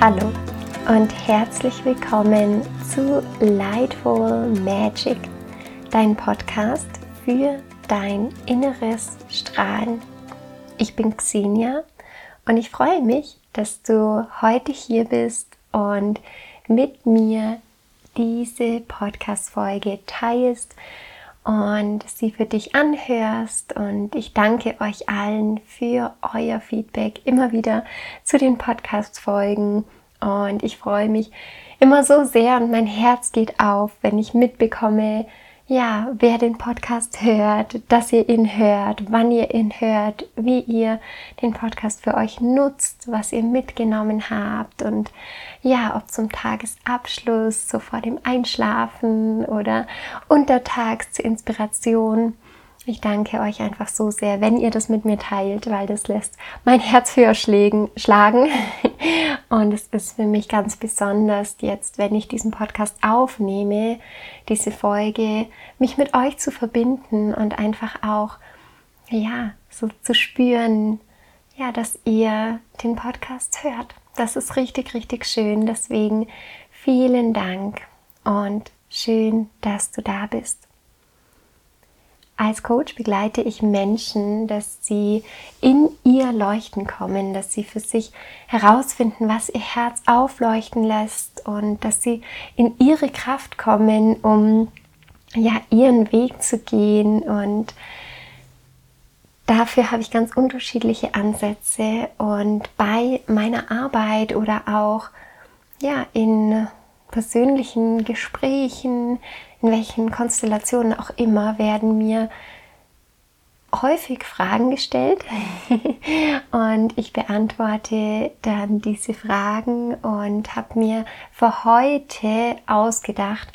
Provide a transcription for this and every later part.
Hallo und herzlich willkommen zu Lightful Magic, dein Podcast für dein inneres Strahlen. Ich bin Xenia und ich freue mich, dass du heute hier bist und mit mir diese Podcast-Folge teilst und sie für dich anhörst. Und ich danke euch allen für euer Feedback immer wieder zu den Podcast-Folgen. Und ich freue mich immer so sehr und mein Herz geht auf, wenn ich mitbekomme, ja, wer den Podcast hört, dass ihr ihn hört, wann ihr ihn hört, wie ihr den Podcast für euch nutzt, was ihr mitgenommen habt und ja, ob zum Tagesabschluss, so vor dem Einschlafen oder untertags zur Inspiration. Ich danke euch einfach so sehr, wenn ihr das mit mir teilt, weil das lässt mein Herz höher schlagen. Und es ist für mich ganz besonders jetzt, wenn ich diesen Podcast aufnehme, diese Folge, mich mit euch zu verbinden und einfach auch, ja, so zu spüren, ja, dass ihr den Podcast hört. Das ist richtig, richtig schön. Deswegen vielen Dank und schön, dass du da bist. Als Coach begleite ich Menschen, dass sie in ihr Leuchten kommen, dass sie für sich herausfinden, was ihr Herz aufleuchten lässt und dass sie in ihre Kraft kommen, um ja ihren Weg zu gehen. Und dafür habe ich ganz unterschiedliche Ansätze. Und bei meiner Arbeit oder auch ja in persönlichen Gesprächen, in welchen Konstellationen auch immer, werden mir häufig Fragen gestellt. Und ich beantworte dann diese Fragen und habe mir für heute ausgedacht,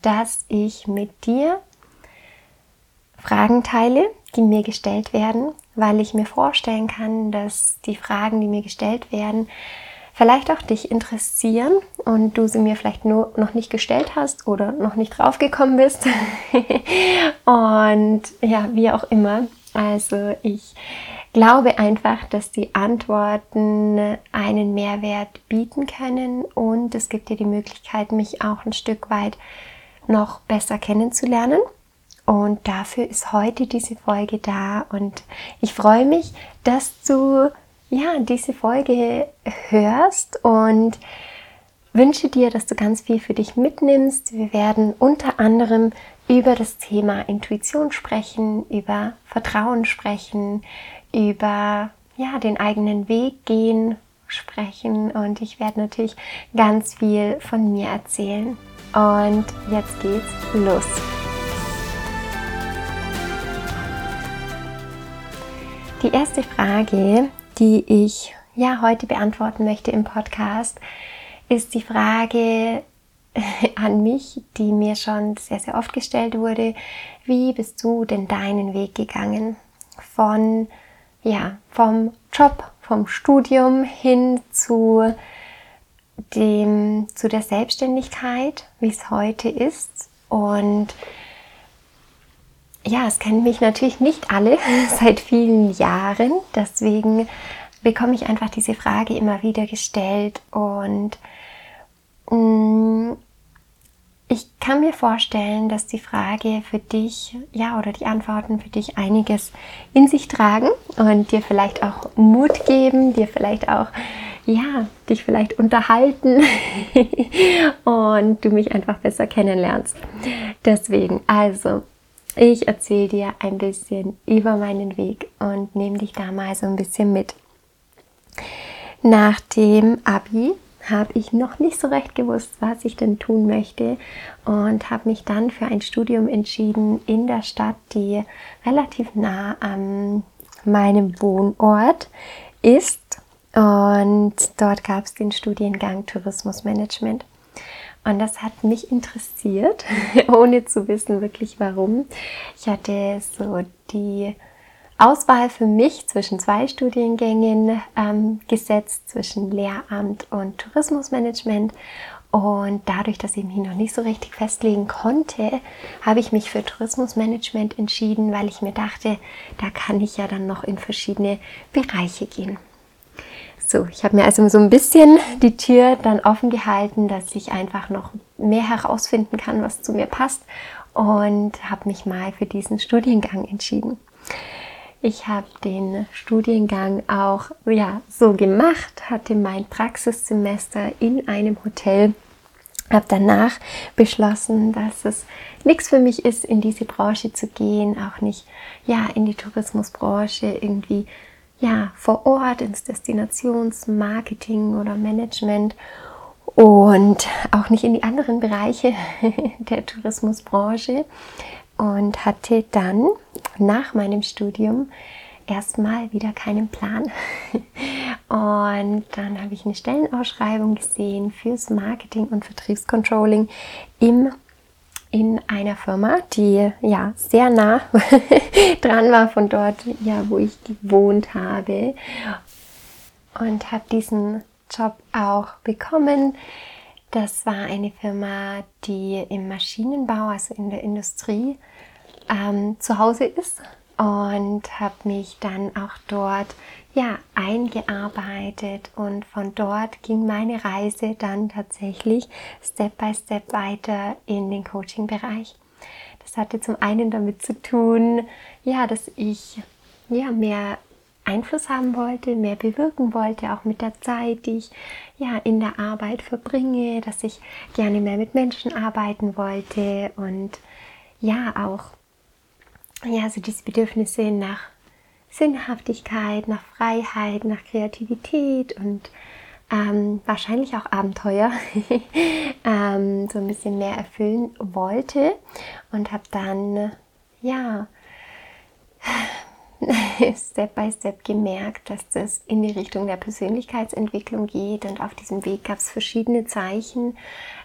dass ich mit dir Fragen teile, die mir gestellt werden, weil ich mir vorstellen kann, dass die Fragen, die mir gestellt werden, vielleicht auch dich interessieren und du sie mir vielleicht nur noch nicht gestellt hast oder noch nicht draufgekommen bist. und ja, wie auch immer. Also ich glaube einfach, dass die Antworten einen Mehrwert bieten können und es gibt dir die Möglichkeit, mich auch ein Stück weit noch besser kennenzulernen. Und dafür ist heute diese Folge da und ich freue mich, dass du ja, diese Folge hörst und wünsche dir, dass du ganz viel für dich mitnimmst. Wir werden unter anderem über das Thema Intuition sprechen, über Vertrauen sprechen, über ja, den eigenen Weg gehen sprechen und ich werde natürlich ganz viel von mir erzählen. Und jetzt geht's los. Die erste Frage, die ich ja heute beantworten möchte im Podcast, ist die Frage an mich, die mir schon sehr, sehr oft gestellt wurde. Wie bist du denn deinen Weg gegangen? Von, ja, vom Job, vom Studium hin zu dem, zu der Selbstständigkeit, wie es heute ist. Und ja, es kennen mich natürlich nicht alle seit vielen Jahren. Deswegen bekomme ich einfach diese Frage immer wieder gestellt und mh, mm, ich kann mir vorstellen, dass die Frage für dich, ja, oder die Antworten für dich einiges in sich tragen und dir vielleicht auch Mut geben, dir vielleicht auch, ja, dich vielleicht unterhalten und du mich einfach besser kennenlernst. Deswegen, also, ich erzähle dir ein bisschen über meinen Weg und nehme dich da mal so ein bisschen mit. Nach dem Abi habe ich noch nicht so recht gewusst, was ich denn tun möchte und habe mich dann für ein Studium entschieden in der Stadt, die relativ nah an meinem Wohnort ist. Und dort gab es den Studiengang Tourismusmanagement. Und das hat mich interessiert, ohne zu wissen wirklich warum. Ich hatte so die Auswahl für mich zwischen zwei Studiengängen ähm, gesetzt, zwischen Lehramt und Tourismusmanagement. Und dadurch, dass ich mich noch nicht so richtig festlegen konnte, habe ich mich für Tourismusmanagement entschieden, weil ich mir dachte, da kann ich ja dann noch in verschiedene Bereiche gehen. So, ich habe mir also so ein bisschen die Tür dann offen gehalten, dass ich einfach noch mehr herausfinden kann, was zu mir passt und habe mich mal für diesen Studiengang entschieden. Ich habe den Studiengang auch ja, so gemacht, hatte mein Praxissemester in einem Hotel, habe danach beschlossen, dass es nichts für mich ist, in diese Branche zu gehen, auch nicht ja in die Tourismusbranche irgendwie ja, vor Ort ins Destinationsmarketing oder Management und auch nicht in die anderen Bereiche der Tourismusbranche und hatte dann nach meinem Studium erstmal wieder keinen Plan. Und dann habe ich eine Stellenausschreibung gesehen fürs Marketing und Vertriebscontrolling im in einer Firma, die ja sehr nah dran war von dort, ja, wo ich gewohnt habe. Und habe diesen Job auch bekommen. Das war eine Firma, die im Maschinenbau, also in der Industrie, ähm, zu Hause ist und habe mich dann auch dort ja eingearbeitet und von dort ging meine Reise dann tatsächlich Step by Step weiter in den Coaching Bereich. Das hatte zum einen damit zu tun, ja, dass ich ja mehr Einfluss haben wollte, mehr bewirken wollte, auch mit der Zeit, die ich ja in der Arbeit verbringe, dass ich gerne mehr mit Menschen arbeiten wollte und ja auch ja, so diese Bedürfnisse nach Sinnhaftigkeit, nach Freiheit, nach Kreativität und ähm, wahrscheinlich auch Abenteuer ähm, so ein bisschen mehr erfüllen wollte und habe dann ja Step by Step gemerkt, dass das in die Richtung der Persönlichkeitsentwicklung geht und auf diesem Weg gab es verschiedene Zeichen,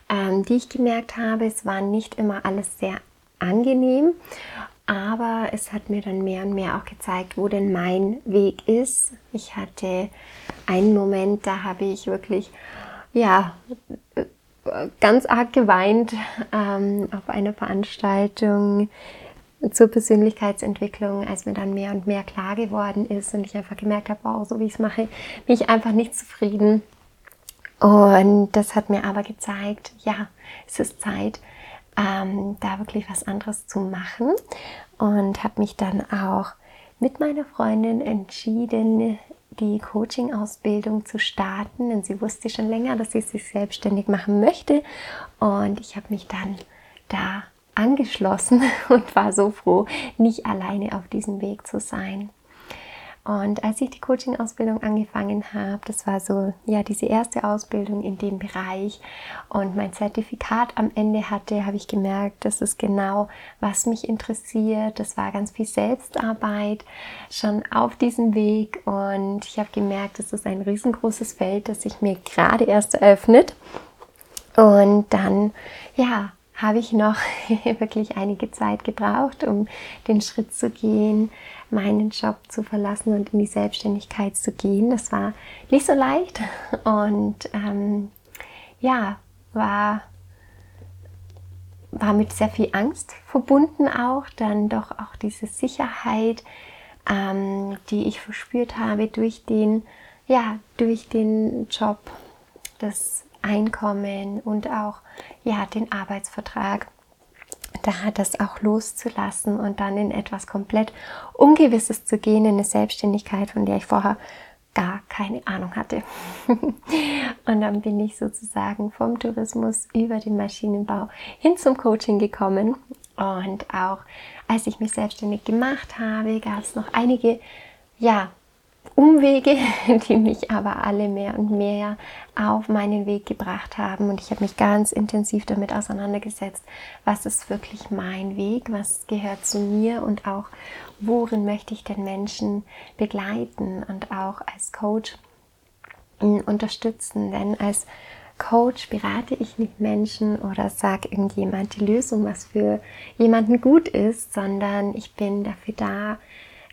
ähm, die ich gemerkt habe. Es war nicht immer alles sehr angenehm aber es hat mir dann mehr und mehr auch gezeigt, wo denn mein Weg ist. Ich hatte einen Moment, da habe ich wirklich, ja, ganz arg geweint ähm, auf einer Veranstaltung zur Persönlichkeitsentwicklung, als mir dann mehr und mehr klar geworden ist und ich einfach gemerkt habe, wow, so wie ich es mache, bin ich einfach nicht zufrieden. Und das hat mir aber gezeigt, ja, es ist Zeit, ähm, da wirklich was anderes zu machen und habe mich dann auch mit meiner Freundin entschieden, die Coaching-Ausbildung zu starten, denn sie wusste schon länger, dass sie sich selbstständig machen möchte und ich habe mich dann da angeschlossen und war so froh, nicht alleine auf diesem Weg zu sein. Und als ich die Coaching-Ausbildung angefangen habe, das war so, ja, diese erste Ausbildung in dem Bereich und mein Zertifikat am Ende hatte, habe ich gemerkt, das ist genau, was mich interessiert. Das war ganz viel Selbstarbeit schon auf diesem Weg und ich habe gemerkt, das ist ein riesengroßes Feld, das sich mir gerade erst eröffnet. Und dann, ja, habe ich noch wirklich einige Zeit gebraucht, um den Schritt zu gehen, meinen Job zu verlassen und in die Selbstständigkeit zu gehen. Das war nicht so leicht. Und ähm, ja, war, war mit sehr viel Angst verbunden auch, dann doch auch diese Sicherheit, ähm, die ich verspürt habe durch den, ja, durch den Job, das Einkommen und auch ja, den Arbeitsvertrag da das auch loszulassen und dann in etwas komplett Ungewisses zu gehen, in eine Selbstständigkeit, von der ich vorher gar keine Ahnung hatte. und dann bin ich sozusagen vom Tourismus über den Maschinenbau hin zum Coaching gekommen. Und auch als ich mich selbstständig gemacht habe, gab es noch einige ja, Umwege, die mich aber alle mehr und mehr auf meinen Weg gebracht haben. Und ich habe mich ganz intensiv damit auseinandergesetzt, was ist wirklich mein Weg, was gehört zu mir und auch worin möchte ich den Menschen begleiten und auch als Coach unterstützen. Denn als Coach berate ich nicht Menschen oder sage irgendjemand die Lösung, was für jemanden gut ist, sondern ich bin dafür da,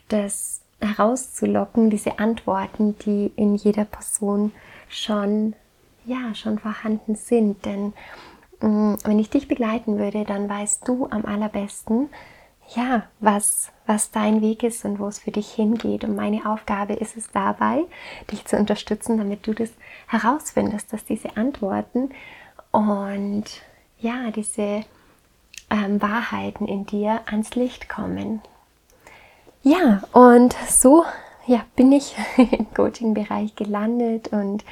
dass herauszulocken, diese Antworten, die in jeder Person schon, ja, schon vorhanden sind. Denn mh, mm, wenn ich dich begleiten würde, dann weißt du am allerbesten, ja, was, was dein Weg ist und wo es für dich hingeht. Und meine Aufgabe ist es dabei, dich zu unterstützen, damit du das herausfindest, dass diese Antworten und ja, diese ähm, Wahrheiten in dir ans Licht kommen. Ja, und so ja, bin ich im Coaching-Bereich gelandet und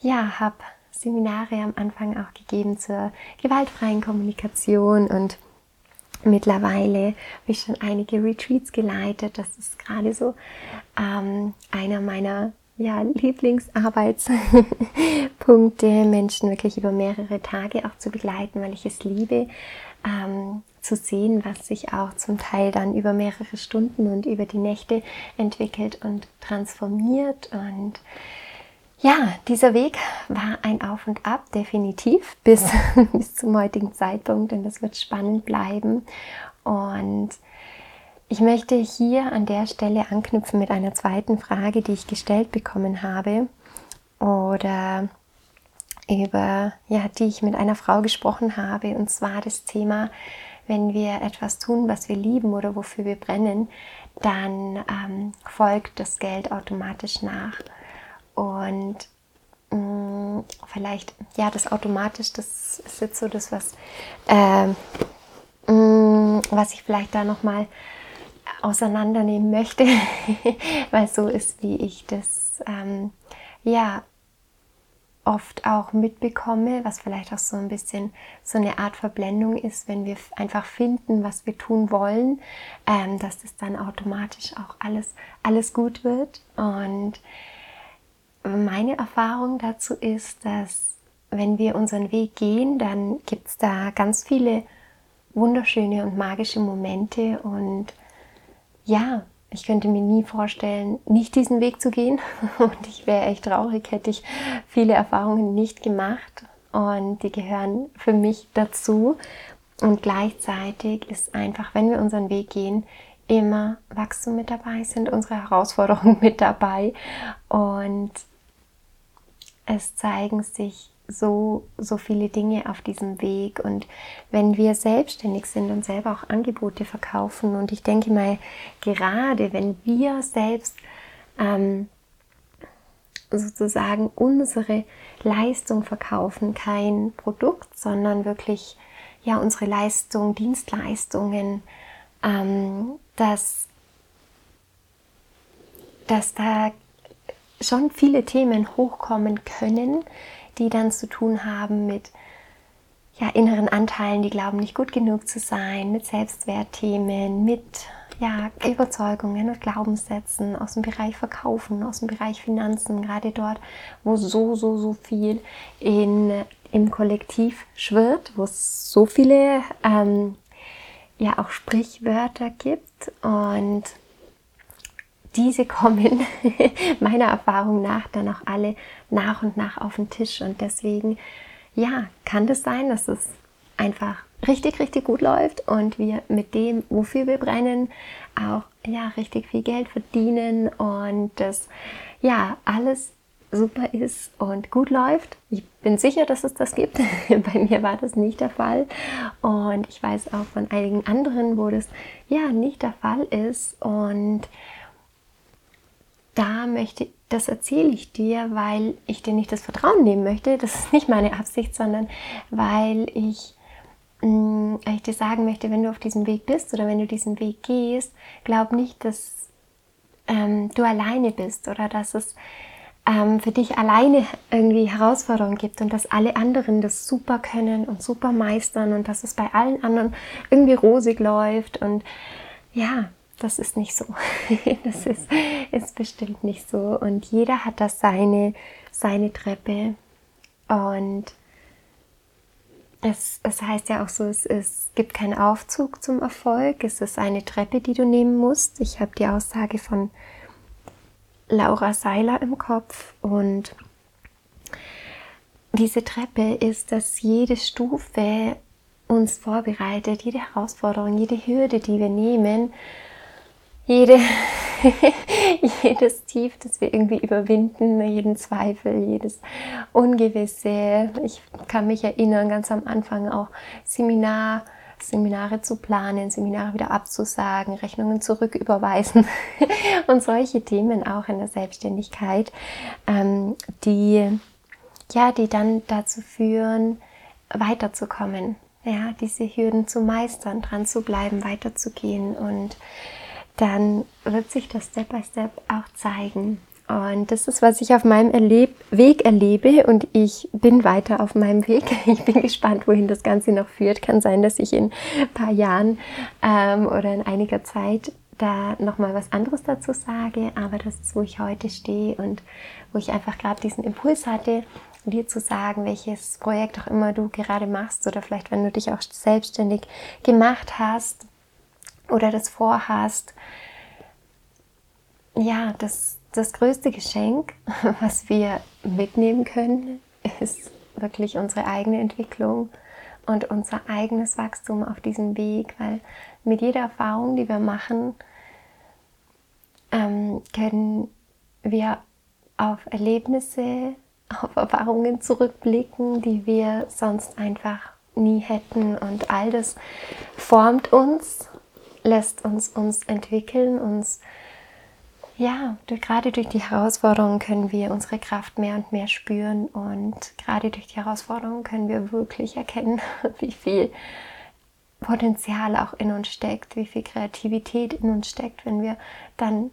ja, habe Seminare am Anfang auch gegeben zur gewaltfreien Kommunikation und mittlerweile habe ich schon einige Retreats geleitet. Das ist gerade so ähm, einer meiner ja, Lieblingsarbeitspunkte, Menschen wirklich über mehrere Tage auch zu begleiten, weil ich es liebe, ähm, zu sehen, was sich auch zum Teil dann über mehrere Stunden und über die Nächte entwickelt und transformiert. Und ja, dieser Weg war ein Auf und Ab, definitiv, bis, bis zum heutigen Zeitpunkt. Und das wird spannend bleiben. Und ich möchte hier an der Stelle anknüpfen mit einer zweiten Frage, die ich gestellt bekommen habe. Oder über, ja, die ich mit einer Frau gesprochen habe. Und zwar das Thema, wenn wir etwas tun, was wir lieben oder wofür wir brennen, dann ähm, folgt das Geld automatisch nach. Und mh, mm, vielleicht, ja, das automatisch, das ist jetzt so das, was, äh, mh, mm, was ich vielleicht da nochmal auseinandernehmen möchte, weil so ist, wie ich das, ähm, ja, oft auch mitbekomme, was vielleicht auch so ein bisschen so eine Art Verblendung ist, wenn wir einfach finden, was wir tun wollen, ähm, dass das dann automatisch auch alles, alles gut wird. Und meine Erfahrung dazu ist, dass wenn wir unseren Weg gehen, dann gibt es da ganz viele wunderschöne und magische Momente und ja, ich könnte mir nie vorstellen, nicht diesen Weg zu gehen. Und ich wäre echt traurig, hätte ich viele Erfahrungen nicht gemacht. Und die gehören für mich dazu. Und gleichzeitig ist einfach, wenn wir unseren Weg gehen, immer Wachstum mit dabei, sind unsere Herausforderungen mit dabei. Und es zeigen sich so, so viele Dinge auf diesem Weg. Und wenn wir selbstständig sind und selber auch Angebote verkaufen, und ich denke mal, gerade wenn wir selbst ähm, sozusagen unsere Leistung verkaufen, kein Produkt, sondern wirklich ja unsere Leistung, Dienstleistungen, ähm, dass, dass da schon viele Themen hochkommen können, die dann zu tun haben mit ja, inneren Anteilen, die glauben, nicht gut genug zu sein, mit Selbstwertthemen, mit ja, Überzeugungen und Glaubenssätzen aus dem Bereich Verkaufen, aus dem Bereich Finanzen, gerade dort, wo so, so, so viel in, im Kollektiv schwirrt, wo es so viele ähm, ja auch Sprichwörter gibt. Und diese kommen meiner Erfahrung nach dann auch alle nach und nach auf den Tisch. Und deswegen, ja, kann das sein, dass es einfach richtig, richtig gut läuft und wir mit dem, wofür wir brennen, auch ja, richtig viel Geld verdienen und das ja alles super ist und gut läuft. Ich bin sicher, dass es das gibt. Bei mir war das nicht der Fall. Und ich weiß auch von einigen anderen, wo das ja nicht der Fall ist. Und da möchte, das erzähle ich dir, weil ich dir nicht das Vertrauen nehmen möchte. Das ist nicht meine Absicht, sondern weil ich, mh, mm, ich dir sagen möchte, wenn du auf diesem Weg bist oder wenn du diesen Weg gehst, glaub nicht, dass ähm, du alleine bist oder dass es ähm, für dich alleine irgendwie Herausforderungen gibt und dass alle anderen das super können und super meistern und dass es bei allen anderen irgendwie rosig läuft und ja, das ist nicht so. das ist, ist bestimmt nicht so. Und jeder hat da seine, seine Treppe. Und es, es heißt ja auch so, es, es gibt keinen Aufzug zum Erfolg. Es ist eine Treppe, die du nehmen musst. Ich habe die Aussage von Laura Seiler im Kopf. Und diese Treppe ist, dass jede Stufe uns vorbereitet, jede Herausforderung, jede Hürde, die wir nehmen, jede, jedes Tief, das wir irgendwie überwinden, jeden Zweifel, jedes Ungewisse. Ich kann mich erinnern, ganz am Anfang auch Seminar Seminare zu planen, Seminare wieder abzusagen, Rechnungen zurücküberweisen und solche Themen auch in der Selbstständigkeit, ähm, die, ja, die dann dazu führen, weiterzukommen, ja, diese Hürden zu meistern, dran zu bleiben, weiterzugehen und dann wird sich das Step by Step auch zeigen. Und das ist, was ich auf meinem Erleb Weg erlebe und ich bin weiter auf meinem Weg. Ich bin gespannt, wohin das Ganze noch führt. Kann sein, dass ich in ein paar Jahren ähm, oder in einiger Zeit da nochmal was anderes dazu sage, aber das ist, wo ich heute stehe und wo ich einfach gerade diesen Impuls hatte, dir zu sagen, welches Projekt auch immer du gerade machst oder vielleicht, wenn du dich auch selbstständig gemacht hast oder das vorhast. Ja, das, das größte Geschenk, was wir mitnehmen können, ist wirklich unsere eigene Entwicklung und unser eigenes Wachstum auf diesem Weg, weil mit jeder Erfahrung, die wir machen, ähm, können wir auf Erlebnisse, auf Erfahrungen zurückblicken, die wir sonst einfach nie hätten. Und all das formt uns, lässt uns uns entwickeln, uns ja, durch, gerade durch die Herausforderungen können wir unsere Kraft mehr und mehr spüren und gerade durch die Herausforderungen können wir wirklich erkennen, wie viel Potenzial auch in uns steckt, wie viel Kreativität in uns steckt, wenn wir dann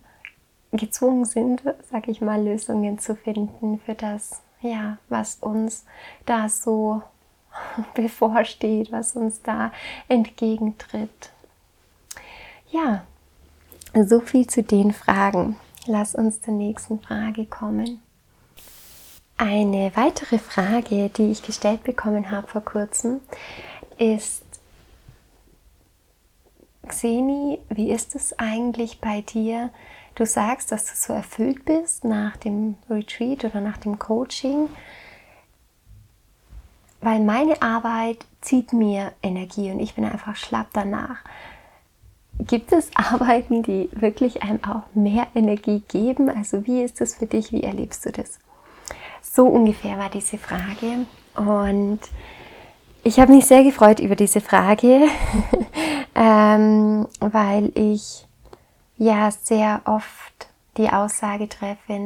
gezwungen sind, sag ich mal, Lösungen zu finden für das, ja, was uns da so bevorsteht, was uns da entgegentritt. Ja, so viel zu den Fragen. Lass uns zur nächsten Frage kommen. Eine weitere Frage, die ich gestellt bekommen habe vor kurzem, ist, Xeni, wie ist es eigentlich bei dir? Du sagst, dass du so erfüllt bist nach dem Retreat oder nach dem Coaching, weil meine Arbeit zieht mir Energie und ich bin einfach schlapp danach. Gibt es Arbeiten, die wirklich einem auch mehr Energie geben? Also wie ist das für dich? Wie erlebst du das? So ungefähr war diese Frage. Und ich habe mich sehr gefreut über diese Frage, ähm, weil ich ja sehr oft die Aussage treffe,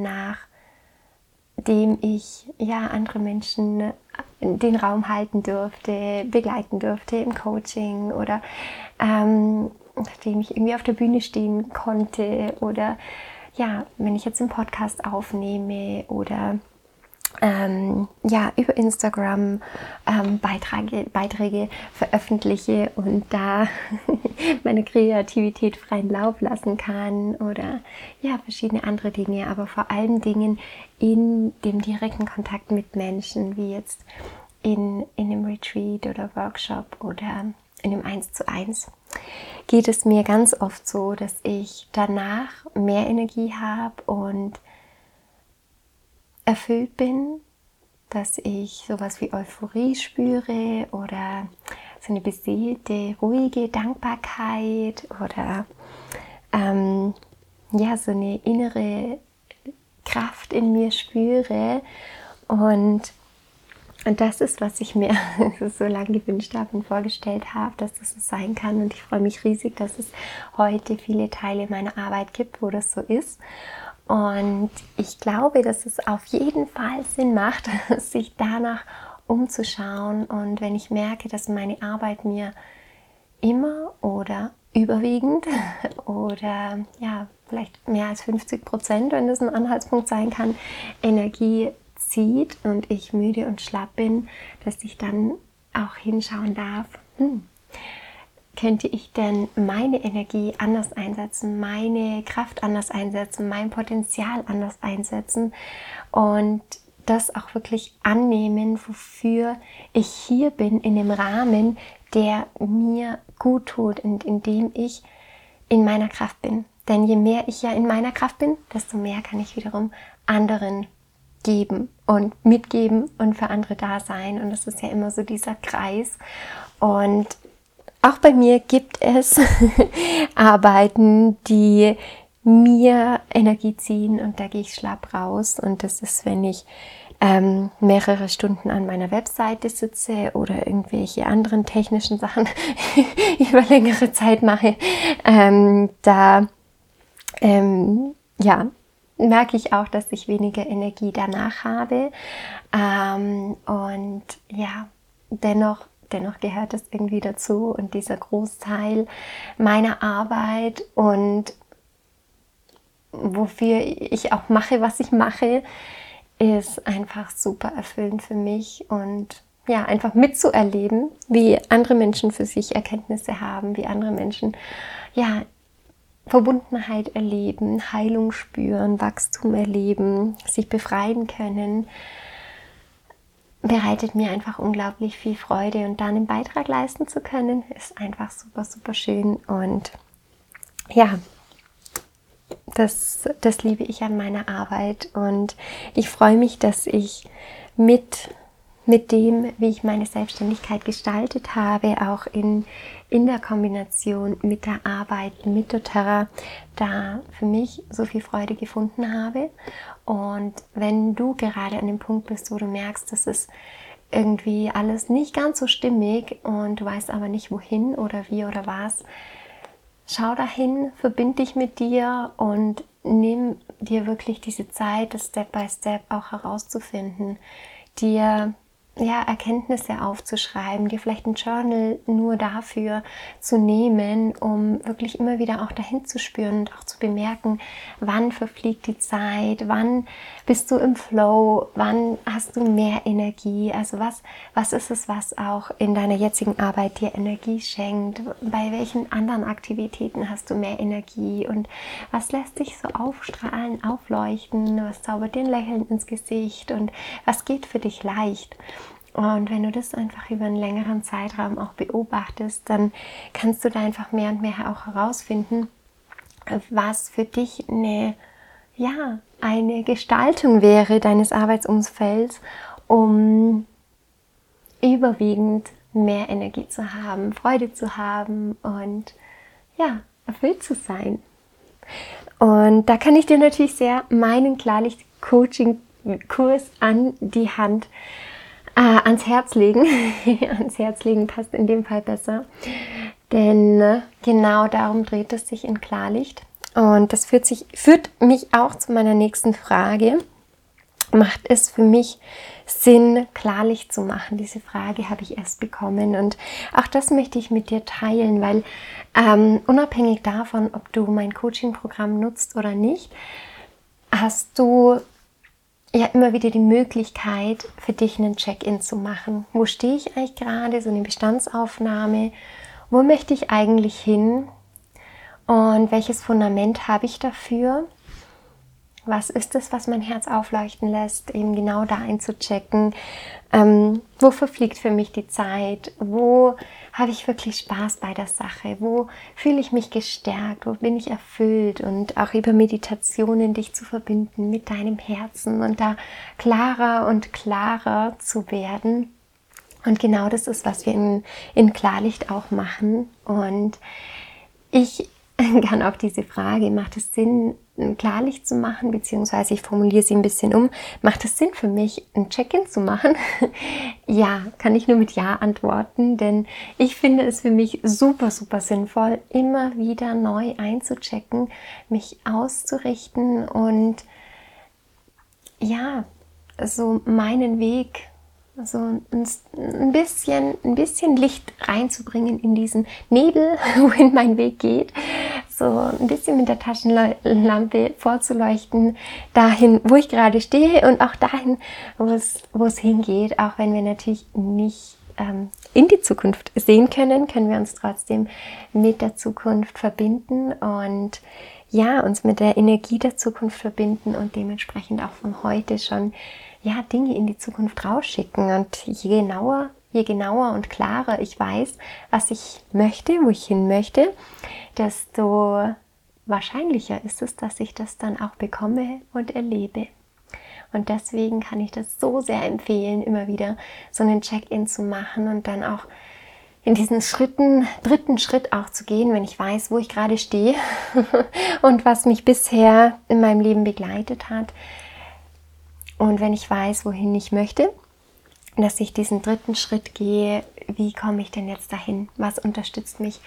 nachdem ich ja andere Menschen den Raum halten durfte, begleiten durfte im Coaching oder ähm, nachdem ich irgendwie auf der Bühne stehen konnte oder ja, wenn ich jetzt einen Podcast aufnehme oder ähm, ja, über Instagram ähm, Beiträge, Beiträge veröffentliche und da meine Kreativität freien Lauf lassen kann oder ja, verschiedene andere Dinge, aber vor allen Dingen in dem direkten Kontakt mit Menschen, wie jetzt in, in einem Retreat oder Workshop oder in dem 1 zu 1 geht es mir ganz oft so, dass ich danach mehr Energie habe und erfüllt bin, dass ich sowas wie Euphorie spüre oder so eine beseelte, ruhige Dankbarkeit oder ähm, ja, so eine innere Kraft in mir spüre. Und und das ist, was ich mir so lange gewünscht habe und vorgestellt habe, dass das so sein kann. Und ich freue mich riesig, dass es heute viele Teile meiner Arbeit gibt, wo das so ist. Und ich glaube, dass es auf jeden Fall Sinn macht, sich danach umzuschauen. Und wenn ich merke, dass meine Arbeit mir immer oder überwiegend oder ja, vielleicht mehr als 50 Prozent, wenn das ein Anhaltspunkt sein kann, Energie zieht und ich müde und schlapp bin, dass ich dann auch hinschauen darf, hm, könnte ich denn meine Energie anders einsetzen, meine Kraft anders einsetzen, mein Potenzial anders einsetzen und das auch wirklich annehmen, wofür ich hier bin, in dem Rahmen, der mir gut tut und in dem ich in meiner Kraft bin. Denn je mehr ich ja in meiner Kraft bin, desto mehr kann ich wiederum anderen geben und mitgeben und für andere da sein. Und das ist ja immer so dieser Kreis. Und auch bei mir gibt es Arbeiten, die mir Energie ziehen und da gehe ich schlapp raus. Und das ist, wenn ich ähm, mehrere Stunden an meiner Webseite sitze oder irgendwelche anderen technischen Sachen über längere Zeit mache, ähm, da ähm, ja, merke ich auch, dass ich weniger Energie danach habe. Ähm, und ja, dennoch, dennoch gehört es irgendwie dazu und dieser Großteil meiner Arbeit und wofür ich auch mache, was ich mache, ist einfach super erfüllend für mich und ja, einfach mitzuerleben, wie andere Menschen für sich Erkenntnisse haben, wie andere Menschen ja Verbundenheit erleben, Heilung spüren, Wachstum erleben, sich befreien können, bereitet mir einfach unglaublich viel Freude. Und dann einen Beitrag leisten zu können, ist einfach super, super schön. Und ja, das, das liebe ich an meiner Arbeit. Und ich freue mich, dass ich mit mit dem, wie ich meine Selbstständigkeit gestaltet habe, auch in, in der Kombination mit der Arbeit mit doTERRA, da für mich so viel Freude gefunden habe. Und wenn du gerade an dem Punkt bist, wo du merkst, dass es irgendwie alles nicht ganz so stimmig und du weißt aber nicht wohin oder wie oder was, schau dahin, verbind dich mit dir und nimm dir wirklich diese Zeit, das Step by Step auch herauszufinden, dir ja, Erkenntnisse aufzuschreiben, dir vielleicht ein Journal nur dafür zu nehmen, um wirklich immer wieder auch dahin zu spüren und auch zu bemerken, wann verfliegt die Zeit, wann bist du im Flow, wann hast du mehr Energie, also was, was ist es, was auch in deiner jetzigen Arbeit dir Energie schenkt, bei welchen anderen Aktivitäten hast du mehr Energie? Und was lässt dich so aufstrahlen, aufleuchten, was zaubert dir ein Lächeln ins Gesicht? Und was geht für dich leicht. Und wenn du das einfach über einen längeren Zeitraum auch beobachtest, dann kannst du da einfach mehr und mehr auch herausfinden, was für dich eine, ja, eine Gestaltung wäre deines Arbeitsumfelds, um überwiegend mehr Energie zu haben, Freude zu haben und ja, erfüllt zu sein. Und da kann ich dir natürlich sehr meinen Klarlicht-Coaching-Kurs an die Hand äh, ans Herz legen. ans Herz legen passt in dem Fall besser. Denn äh, genau darum dreht es sich in Klarlicht. Und das führt, sich, führt mich auch zu meiner nächsten Frage. Macht es für mich Sinn, Klarlicht zu machen? Diese Frage habe ich erst bekommen. Und auch das möchte ich mit dir teilen, weil ähm, unabhängig davon, ob du mein Coaching-Programm nutzt oder nicht, hast du ja immer wieder die Möglichkeit, für dich einen Check-in zu machen. Wo stehe ich eigentlich gerade? So eine Bestandsaufnahme. Wo möchte ich eigentlich hin? Und welches Fundament habe ich dafür? Was ist es, was mein Herz aufleuchten lässt? Eben genau da einzuchecken. Ähm, wo verfliegt für mich die Zeit? Wo habe ich wirklich Spaß bei der Sache? Wo fühle ich mich gestärkt? Wo bin ich erfüllt? Und auch über Meditationen dich zu verbinden mit deinem Herzen und da klarer und klarer zu werden. Und genau das ist, was wir in, in Klarlicht auch machen. Und ich kann auch diese Frage, macht es Sinn, klarlich zu machen, beziehungsweise ich formuliere sie ein bisschen um, macht es Sinn für mich, ein Check-in zu machen? ja, kann ich nur mit Ja antworten, denn ich finde es für mich super, super sinnvoll, immer wieder neu einzuchecken, mich auszurichten und ja, so meinen Weg so ein bisschen, ein bisschen Licht reinzubringen in diesen Nebel, wohin mein Weg geht. So ein bisschen mit der Taschenlampe vorzuleuchten, dahin, wo ich gerade stehe und auch dahin, wo es, wo es hingeht. Auch wenn wir natürlich nicht ähm, in die Zukunft sehen können, können wir uns trotzdem mit der Zukunft verbinden und ja, uns mit der Energie der Zukunft verbinden und dementsprechend auch von heute schon ja, Dinge in die Zukunft rausschicken. Und je genauer, je genauer und klarer ich weiß, was ich möchte, wo ich hin möchte, desto wahrscheinlicher ist es, dass ich das dann auch bekomme und erlebe. Und deswegen kann ich das so sehr empfehlen, immer wieder so einen Check-in zu machen und dann auch in diesen Schritten, dritten Schritt auch zu gehen, wenn ich weiß, wo ich gerade stehe und was mich bisher in meinem Leben begleitet hat, Und wenn ich weiß, wohin ich möchte, dass ich diesen dritten Schritt gehe, wie komme ich denn jetzt dahin? Was unterstützt mich,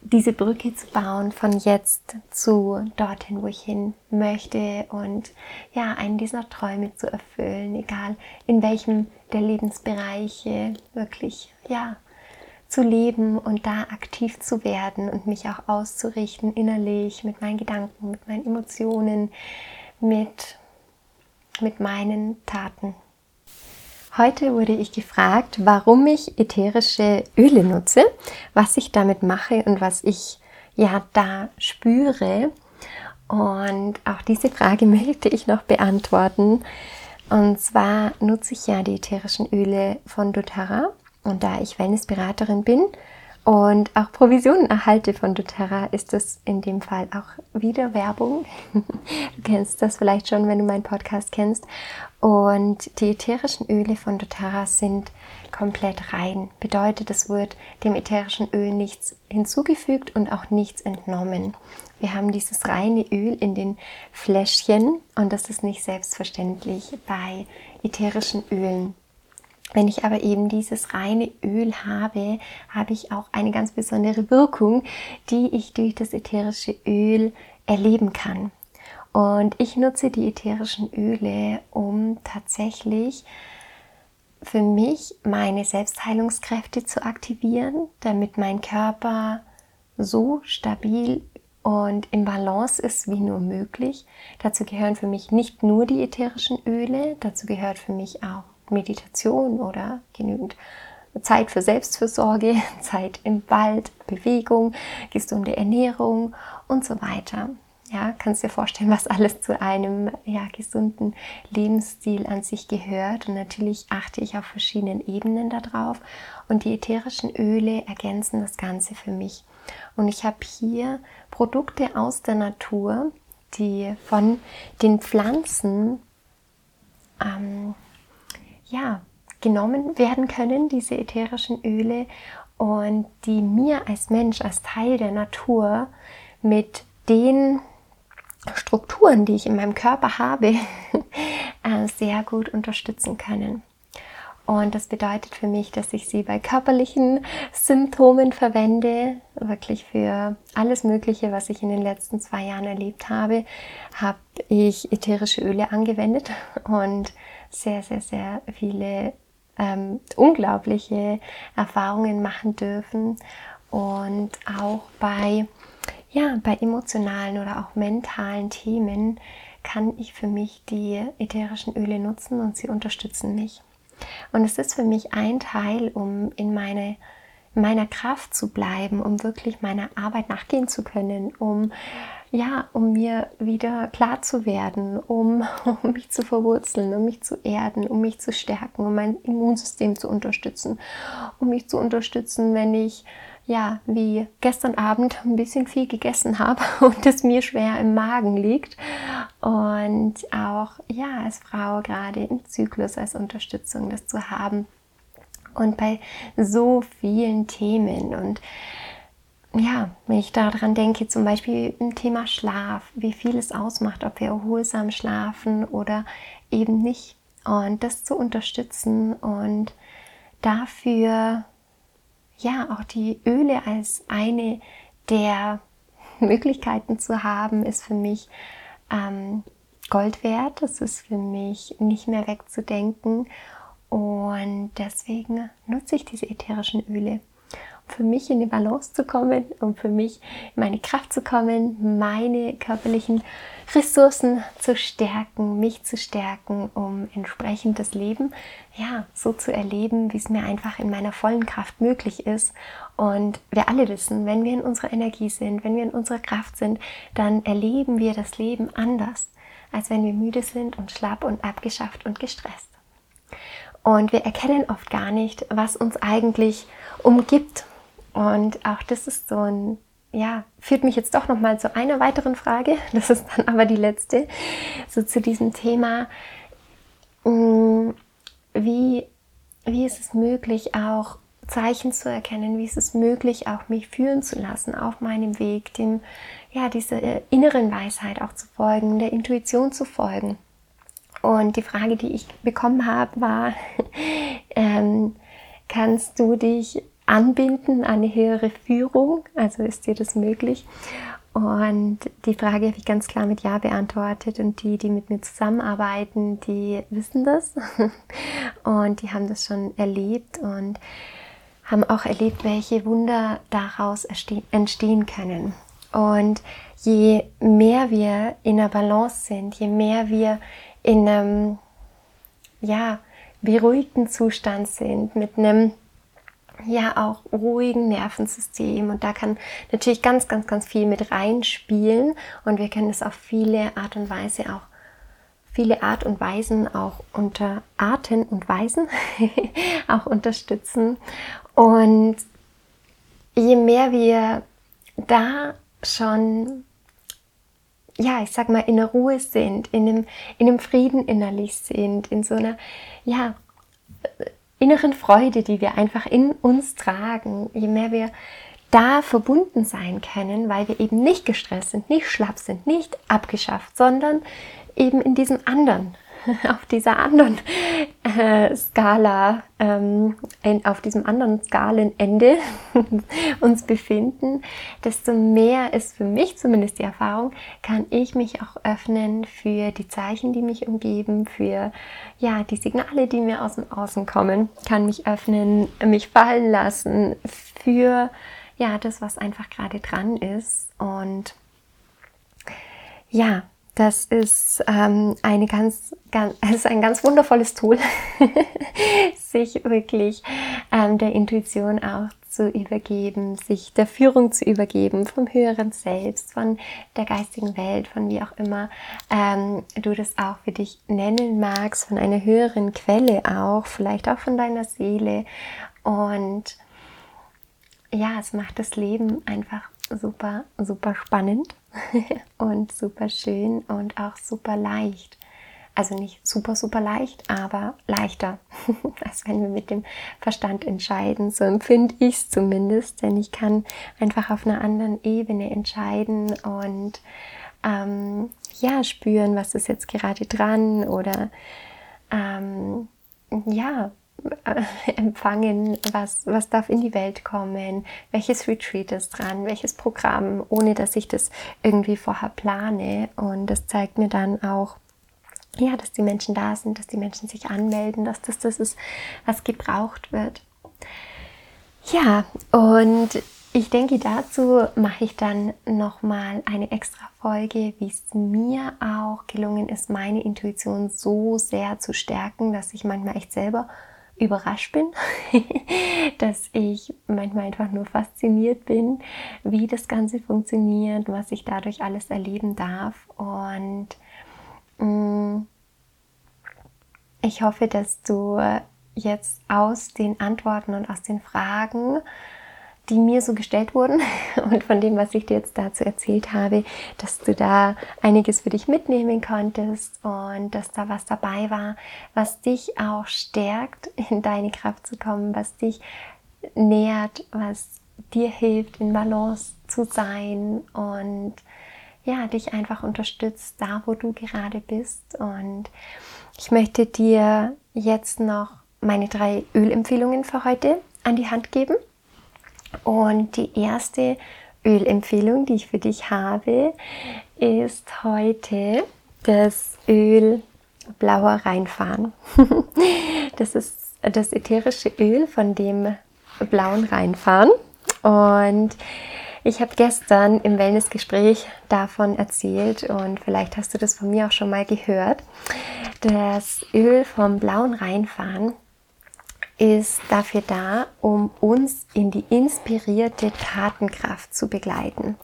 diese Brücke zu bauen von jetzt zu dorthin, wo ich hin möchte und ja, einen dieser Träume zu erfüllen, egal in welchem der Lebensbereiche wirklich, ja, zu leben und da aktiv zu werden und mich auch auszurichten innerlich mit meinen Gedanken, mit meinen Emotionen, mit, mit meinen Taten. Heute wurde ich gefragt, warum ich ätherische Öle nutze, was ich damit mache und was ich ja da spüre. Und auch diese Frage möchte ich noch beantworten. Und zwar nutze ich ja die ätherischen Öle von doTERRA. Und da ich Wellnessberaterin bin und auch Provisionen erhalte von doTERRA, ist das in dem Fall auch wieder Werbung. Du kennst das vielleicht schon, wenn du meinen Podcast kennst. Und die ätherischen Öle von doTERRA sind komplett rein. Bedeutet, es wird dem ätherischen Öl nichts hinzugefügt und auch nichts entnommen. Wir haben dieses reine Öl in den Fläschchen und das ist nicht selbstverständlich bei ätherischen Ölen. Wenn ich aber eben dieses reine Öl habe, habe ich auch eine ganz besondere Wirkung, die ich durch das ätherische Öl erleben kann. Und ich nutze die ätherischen Öle, um tatsächlich für mich meine Selbstheilungskräfte zu aktivieren, damit mein Körper so stabil und im Balance ist wie nur möglich. Dazu gehören für mich nicht nur die ätherischen Öle, dazu gehört für mich auch Meditation oder genügend Zeit für Selbstfürsorge, Zeit im Wald, Bewegung, gesunde Ernährung und so weiter. Ja, kannst dir vorstellen, was alles zu einem ja, gesunden Lebensstil an sich gehört. Und natürlich achte ich auf verschiedenen Ebenen darauf. Und die ätherischen Öle ergänzen das Ganze für mich. Und ich habe hier Produkte aus der Natur, die von den Pflanzen ähm, ja, genommen werden können, diese ätherischen Öle, und die mir als Mensch, als Teil der Natur mit den Strukturen, die ich in meinem Körper habe, äh, sehr gut unterstützen können. Und das bedeutet für mich, dass ich sie bei körperlichen Symptomen verwende, wirklich für alles Mögliche, was ich in den letzten zwei Jahren erlebt habe, habe ich ätherische Öle angewendet und sehr, sehr, sehr viele ähm, unglaubliche Erfahrungen machen dürfen. Und auch bei, ja, bei emotionalen oder auch mentalen Themen kann ich für mich die ätherischen Öle nutzen und sie unterstützen mich. Und es ist für mich ein Teil, um in meine meiner Kraft zu bleiben, um wirklich meiner Arbeit nachgehen zu können, um ja, um mir wieder klar zu werden, um, um mich zu verwurzeln, um mich zu erden, um mich zu stärken, um mein Immunsystem zu unterstützen, um mich zu unterstützen, wenn ich ja, wie gestern Abend ein bisschen viel gegessen habe und es mir schwer im Magen liegt. Und auch, ja, als Frau gerade im Zyklus als Unterstützung das zu haben. Und bei so vielen Themen. Und ja, wenn ich daran denke, zum Beispiel im Thema Schlaf, wie viel es ausmacht, ob wir erholsam schlafen oder eben nicht. Und das zu unterstützen und dafür ja auch die Öle als eine der Möglichkeiten zu haben, ist für mich ähm, Gold wert. Das ist für mich nicht mehr wegzudenken. Und deswegen nutze ich diese ätherischen Öle für mich in die Balance zu kommen, um für mich in meine Kraft zu kommen, meine körperlichen Ressourcen zu stärken, mich zu stärken, um entsprechend das Leben ja so zu erleben, wie es mir einfach in meiner vollen Kraft möglich ist. Und wir alle wissen, wenn wir in unserer Energie sind, wenn wir in unserer Kraft sind, dann erleben wir das Leben anders, als wenn wir müde sind und schlapp und abgeschafft und gestresst. Und wir erkennen oft gar nicht, was uns eigentlich umgibt und auch das ist so ein, ja, führt mich jetzt doch nochmal zu einer weiteren Frage. Das ist dann aber die letzte, so zu diesem Thema. Mm, wie, wie ist es möglich, auch Zeichen zu erkennen? Wie ist es möglich, auch mich führen zu lassen auf meinem Weg, dem, ja, dieser inneren Weisheit auch zu folgen, der Intuition zu folgen? Und die Frage, die ich bekommen habe, war, ähm, kannst du dich anbinden an eine höhere Führung? Also ist dir das möglich? Und die Frage habe ich ganz klar mit Ja beantwortet. Und die, die mit mir zusammenarbeiten, die wissen das. Und die haben das schon erlebt und haben auch erlebt, welche Wunder daraus entstehen können. Und je mehr wir in der Balance sind, je mehr wir in einem ja, beruhigten Zustand sind, mit einem ja auch ruhigen Nervensystem und da kann natürlich ganz, ganz, ganz viel mit reinspielen und wir können es auf viele Art und Weise auch viele Art und Weisen auch unter Arten und Weisen auch unterstützen. Und je mehr wir da schon ja, ich sag mal, in der Ruhe sind, in einem, in einem Frieden innerlich sind, in so einer, ja, inneren Freude, die wir einfach in uns tragen, je mehr wir da verbunden sein können, weil wir eben nicht gestresst sind, nicht schlapp sind, nicht abgeschafft, sondern eben in diesem anderen auf dieser anderen äh, Skala, ähm, auf diesem anderen Skalenende uns befinden, desto mehr ist für mich zumindest die Erfahrung, kann ich mich auch öffnen für die Zeichen, die mich umgeben, für ja, die Signale, die mir aus dem Außen kommen, kann mich öffnen, mich fallen lassen für ja, das, was einfach gerade dran ist. Und ja, das ist ähm, eine ganz, ganz, ist ein ganz wundervolles Tool, sich wirklich ähm, der Intuition auch zu übergeben, sich der Führung zu übergeben vom höheren Selbst, von der geistigen Welt, von wie auch immer ähm, du das auch für dich nennen magst, von einer höheren Quelle auch, vielleicht auch von deiner Seele. Und ja, es macht das Leben einfach super, super spannend und super schön und auch super leicht. Also nicht super, super leicht, aber leichter, als wenn wir mit dem Verstand entscheiden. So empfinde ich es zumindest, denn ich kann einfach auf einer anderen Ebene entscheiden und ähm, ja, spüren, was ist jetzt gerade dran oder ähm, ja, empfangen, was, was darf in die Welt kommen, welches Retreat ist dran, welches Programm, ohne dass ich das irgendwie vorher plane. Und das zeigt mir dann auch, ja, dass die Menschen da sind, dass die Menschen sich anmelden, dass das das ist, was gebraucht wird. Ja, und ich denke, dazu mache ich dann nochmal eine extra Folge, wie es mir auch gelungen ist, meine Intuition so sehr zu stärken, dass ich manchmal echt selber überrascht bin, dass ich manchmal einfach nur fasziniert bin, wie das Ganze funktioniert, was ich dadurch alles erleben darf. Und mm, ich hoffe, dass du jetzt aus den Antworten und aus den Fragen die mir so gestellt wurden und von dem, was ich dir jetzt dazu erzählt habe, dass du da einiges für dich mitnehmen konntest und dass da was dabei war, was dich auch stärkt, in deine Kraft zu kommen, was dich nährt, was dir hilft, in Balance zu sein und ja, dich einfach unterstützt, da wo du gerade bist. Und ich möchte dir jetzt noch meine drei Ölempfehlungen für heute an die Hand geben. Und die erste Ölempfehlung, die ich für dich habe, ist heute das Öl Blauer Rheinfahren. Das ist das ätherische Öl von dem blauen Rheinfahren. Und ich habe gestern im Wellnessgespräch davon erzählt und vielleicht hast du das von mir auch schon mal gehört. Das Öl vom blauen Rheinfahren ist dafür da, um uns in die inspirierte Tatenkraft zu begleiten,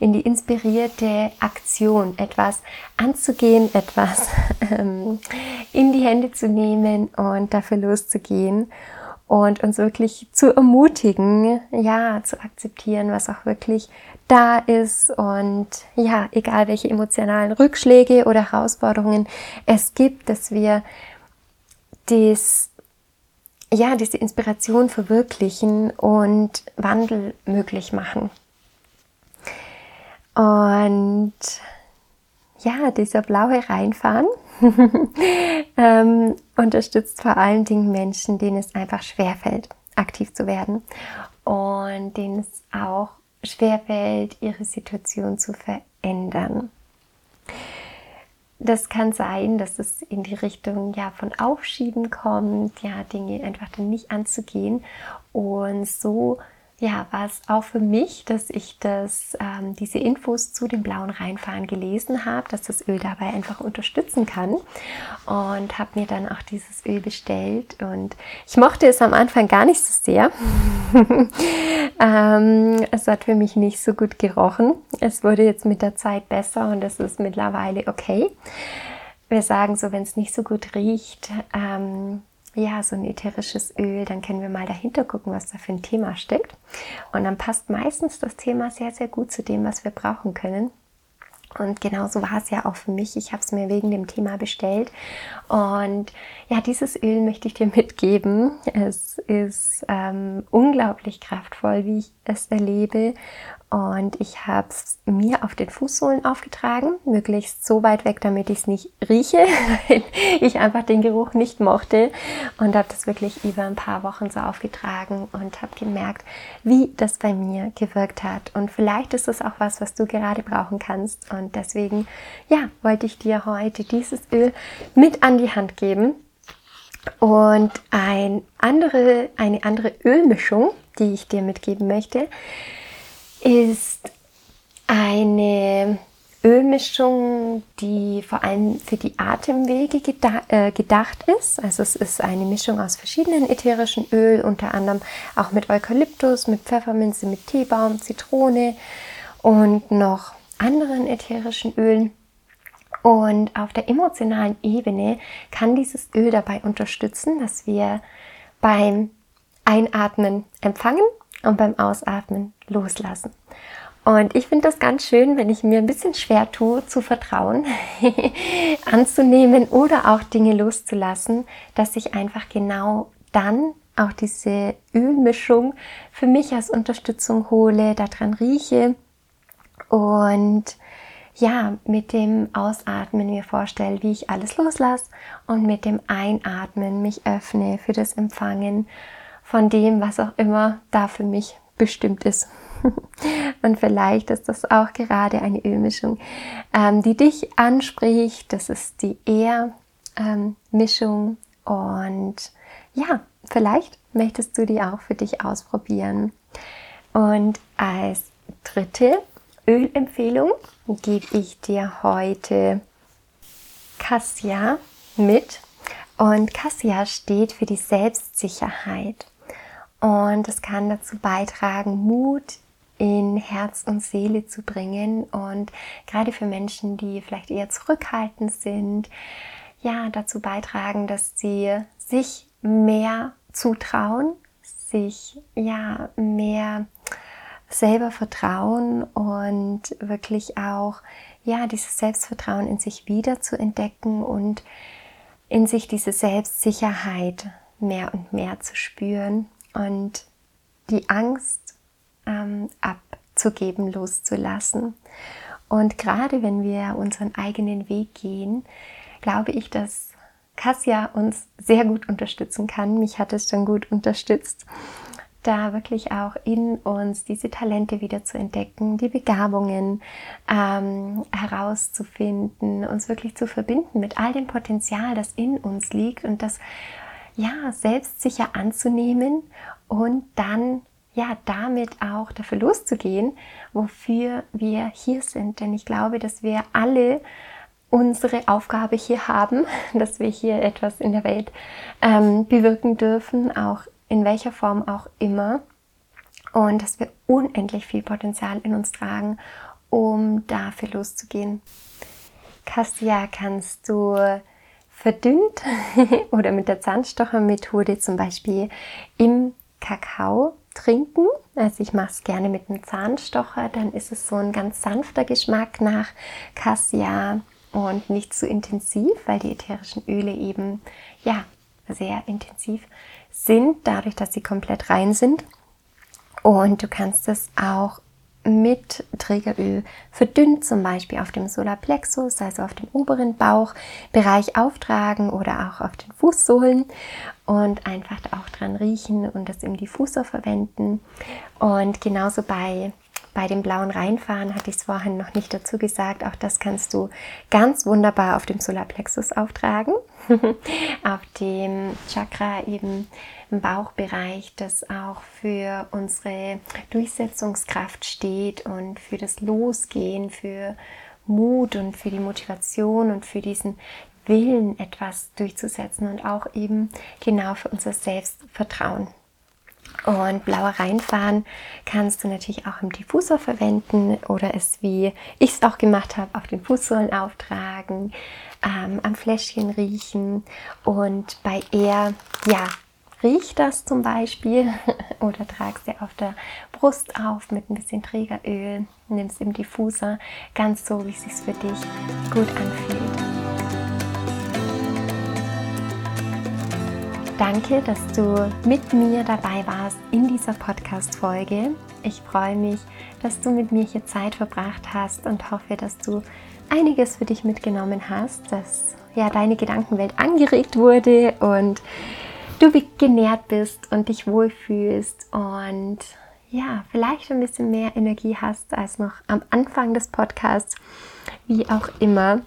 in die inspirierte Aktion, etwas anzugehen, etwas ähm, in die Hände zu nehmen und dafür loszugehen und uns wirklich zu ermutigen, ja, zu akzeptieren, was auch wirklich da ist. Und ja, egal welche emotionalen Rückschläge oder Herausforderungen es gibt, dass wir das ja, diese Inspiration verwirklichen und Wandel möglich machen. Und ja, dieser blaue Reinfahren ähm, unterstützt vor allen Dingen Menschen, denen es einfach schwerfällt, aktiv zu werden und denen es auch schwerfällt, ihre Situation zu verändern. Das kann sein, dass es in die Richtung ja von Aufschieben kommt, ja, Dinge einfach dann nicht anzugehen. Und so ja, war es auch für mich, dass ich das, ähm, diese Infos zu dem blauen Reinfahren gelesen habe, dass das Öl dabei einfach unterstützen kann und habe mir dann auch dieses Öl bestellt und ich mochte es am Anfang gar nicht so sehr. ähm, es hat für mich nicht so gut gerochen. Es wurde jetzt mit der Zeit besser und es ist mittlerweile okay. Wir sagen so, wenn es nicht so gut riecht, ähm, ja, so ein ätherisches Öl, dann können wir mal dahinter gucken, was da für ein Thema steckt. Und dann passt meistens das Thema sehr, sehr gut zu dem, was wir brauchen können. Und genauso war es ja auch für mich. Ich habe es mir wegen dem Thema bestellt. Und ja, dieses Öl möchte ich dir mitgeben. Es ist ähm, unglaublich kraftvoll, wie ich es erlebe. Und ich habe es mir auf den Fußsohlen aufgetragen, möglichst so weit weg, damit ich es nicht rieche, weil ich einfach den Geruch nicht mochte. Und habe das wirklich über ein paar Wochen so aufgetragen und habe gemerkt, wie das bei mir gewirkt hat. Und vielleicht ist es auch was, was du gerade brauchen kannst. Und deswegen, ja, wollte ich dir heute dieses Öl mit an die Hand geben. Und ein andere, eine andere Ölmischung, die ich dir mitgeben möchte, ist eine Ölmischung, die vor allem für die Atemwege äh, gedacht ist. Also es ist eine Mischung aus verschiedenen ätherischen Öl, unter anderem auch mit Eukalyptus, mit Pfefferminze, mit Teebaum, Zitrone und noch anderen ätherischen Ölen. Und auf der emotionalen Ebene kann dieses Öl dabei unterstützen, dass wir beim Einatmen empfangen und beim Ausatmen loslassen. Und ich finde das ganz schön, wenn ich mir ein bisschen schwer tue, zu vertrauen, anzunehmen oder auch Dinge loszulassen, dass ich einfach genau dann auch diese Ölmischung für mich als Unterstützung hole, daran rieche und ja, mit dem Ausatmen mir vorstelle, wie ich alles loslasse und mit dem Einatmen mich öffne für das Empfangen von dem, was auch immer da für mich bestimmt ist. Und vielleicht ist das auch gerade eine Ölmischung, ähm, die dich anspricht. Das ist die Ehr-Mischung. Ähm, und ja, vielleicht möchtest du die auch für dich ausprobieren. Und als dritte Ölempfehlung gebe ich dir heute Cassia mit. Und Cassia steht für die Selbstsicherheit. Und es kann dazu beitragen, Mut in Herz und Seele zu bringen. Und gerade für Menschen, die vielleicht eher zurückhaltend sind, ja, dazu beitragen, dass sie sich mehr zutrauen, sich ja mehr selber vertrauen und wirklich auch ja dieses Selbstvertrauen in sich wieder zu entdecken und in sich diese Selbstsicherheit mehr und mehr zu spüren und die Angst ähm, abzugeben, loszulassen. Und gerade wenn wir unseren eigenen Weg gehen, glaube ich, dass Cassia uns sehr gut unterstützen kann. Mich hat es schon gut unterstützt, da wirklich auch in uns diese Talente wieder zu entdecken, die Begabungen ähm, herauszufinden, uns wirklich zu verbinden mit all dem Potenzial, das in uns liegt und das ja, selbstsicher anzunehmen und dann ja, damit auch dafür loszugehen, wofür wir hier sind. Denn ich glaube, dass wir alle unsere Aufgabe hier haben, dass wir hier etwas in der Welt ähm, bewirken dürfen, auch in welcher Form auch immer. Und dass wir unendlich viel Potenzial in uns tragen, um dafür loszugehen. Kastia, kannst du verdünnt oder mit der Zahnstochermethode zum Beispiel im Kakao trinken. Also ich mache es gerne mit einem Zahnstocher, dann ist es so ein ganz sanfter Geschmack nach Cassia und nicht zu intensiv, weil die ätherischen Öle eben ja sehr intensiv sind, dadurch, dass sie komplett rein sind. Und du kannst es auch mit Trägeröl verdünnt, zum Beispiel auf dem Solarplexus, also auf dem oberen Bauchbereich auftragen oder auch auf den Fußsohlen und einfach auch dran riechen und das im Diffusor verwenden. Und genauso bei bei dem blauen Reinfahren hatte ich es vorhin noch nicht dazu gesagt. Auch das kannst du ganz wunderbar auf dem Solarplexus auftragen. auf dem Chakra eben im Bauchbereich, das auch für unsere Durchsetzungskraft steht und für das Losgehen, für Mut und für die Motivation und für diesen Willen, etwas durchzusetzen und auch eben genau für unser Selbstvertrauen. Und blauer reinfahren kannst du natürlich auch im Diffusor verwenden oder es, wie ich es auch gemacht habe, auf den Fußsohlen auftragen, ähm, am Fläschchen riechen und bei eher, ja, riecht das zum Beispiel oder tragst dir auf der Brust auf mit ein bisschen Trägeröl, nimmst im Diffuser, ganz so, wie es sich für dich gut anfühlt. Danke, dass du mit mir dabei warst in dieser Podcast-Folge. Ich freue mich, dass du mit mir hier Zeit verbracht hast und hoffe, dass du einiges für dich mitgenommen hast, dass ja deine Gedankenwelt angeregt wurde und du genährt bist und dich wohlfühlst und ja, vielleicht ein bisschen mehr Energie hast als noch am Anfang des Podcasts. Wie auch immer,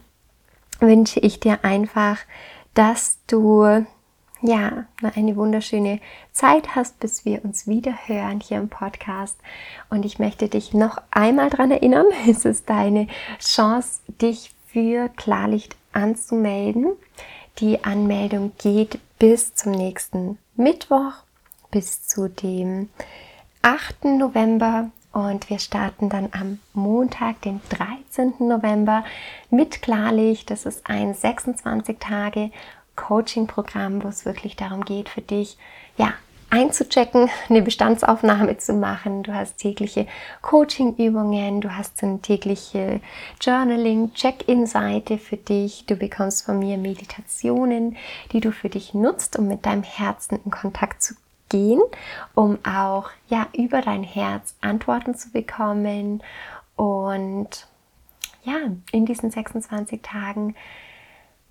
wünsche ich dir einfach, dass du ja, eine wunderschöne Zeit hast, bis wir uns wieder hören hier im Podcast. Und ich möchte dich noch einmal daran erinnern, es ist deine Chance, dich für Klarlicht anzumelden. Die Anmeldung geht bis zum nächsten Mittwoch, bis zu dem 8. November und wir starten dann am Montag, den 13. November mit Klarlicht. Das ist ein 26 Tage Coaching-Programm, wo es wirklich darum geht, für dich, ja, einzuchecken, eine Bestandsaufnahme zu machen. Du hast tägliche Coaching-Übungen, du hast eine tägliche Journaling-Check-in-Seite für dich. Du bekommst von mir Meditationen, die du für dich nutzt, um mit deinem Herzen in Kontakt zu gehen, um auch ja über dein Herz Antworten zu bekommen und ja, in diesen 26 Tagen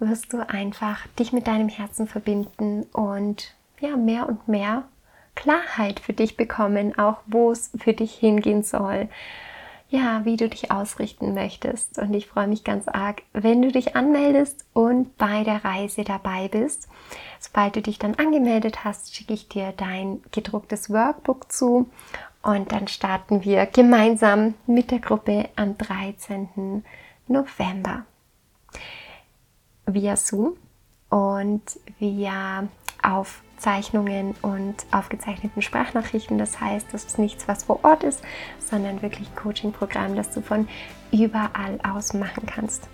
wirst du einfach dich mit deinem Herzen verbinden und ja, mehr und mehr Klarheit für dich bekommen, auch wo es für dich hingehen soll. Ja, wie du dich ausrichten möchtest. Und ich freue mich ganz arg, wenn du dich anmeldest und bei der Reise dabei bist. Sobald du dich dann angemeldet hast, schicke ich dir dein gedrucktes Workbook zu und dann starten wir gemeinsam mit der Gruppe am 13. November via Zoom und via Aufzeichnungen und aufgezeichneten Sprachnachrichten. Das heißt, das ist nichts, was vor Ort ist, sondern wirklich ein Coaching-Programm, das du von überall aus machen kannst.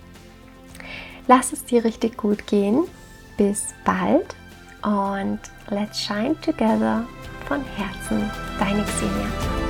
Lass es dir richtig gut gehen. Bis bald und let's shine together von Herzen. Deine Xenia.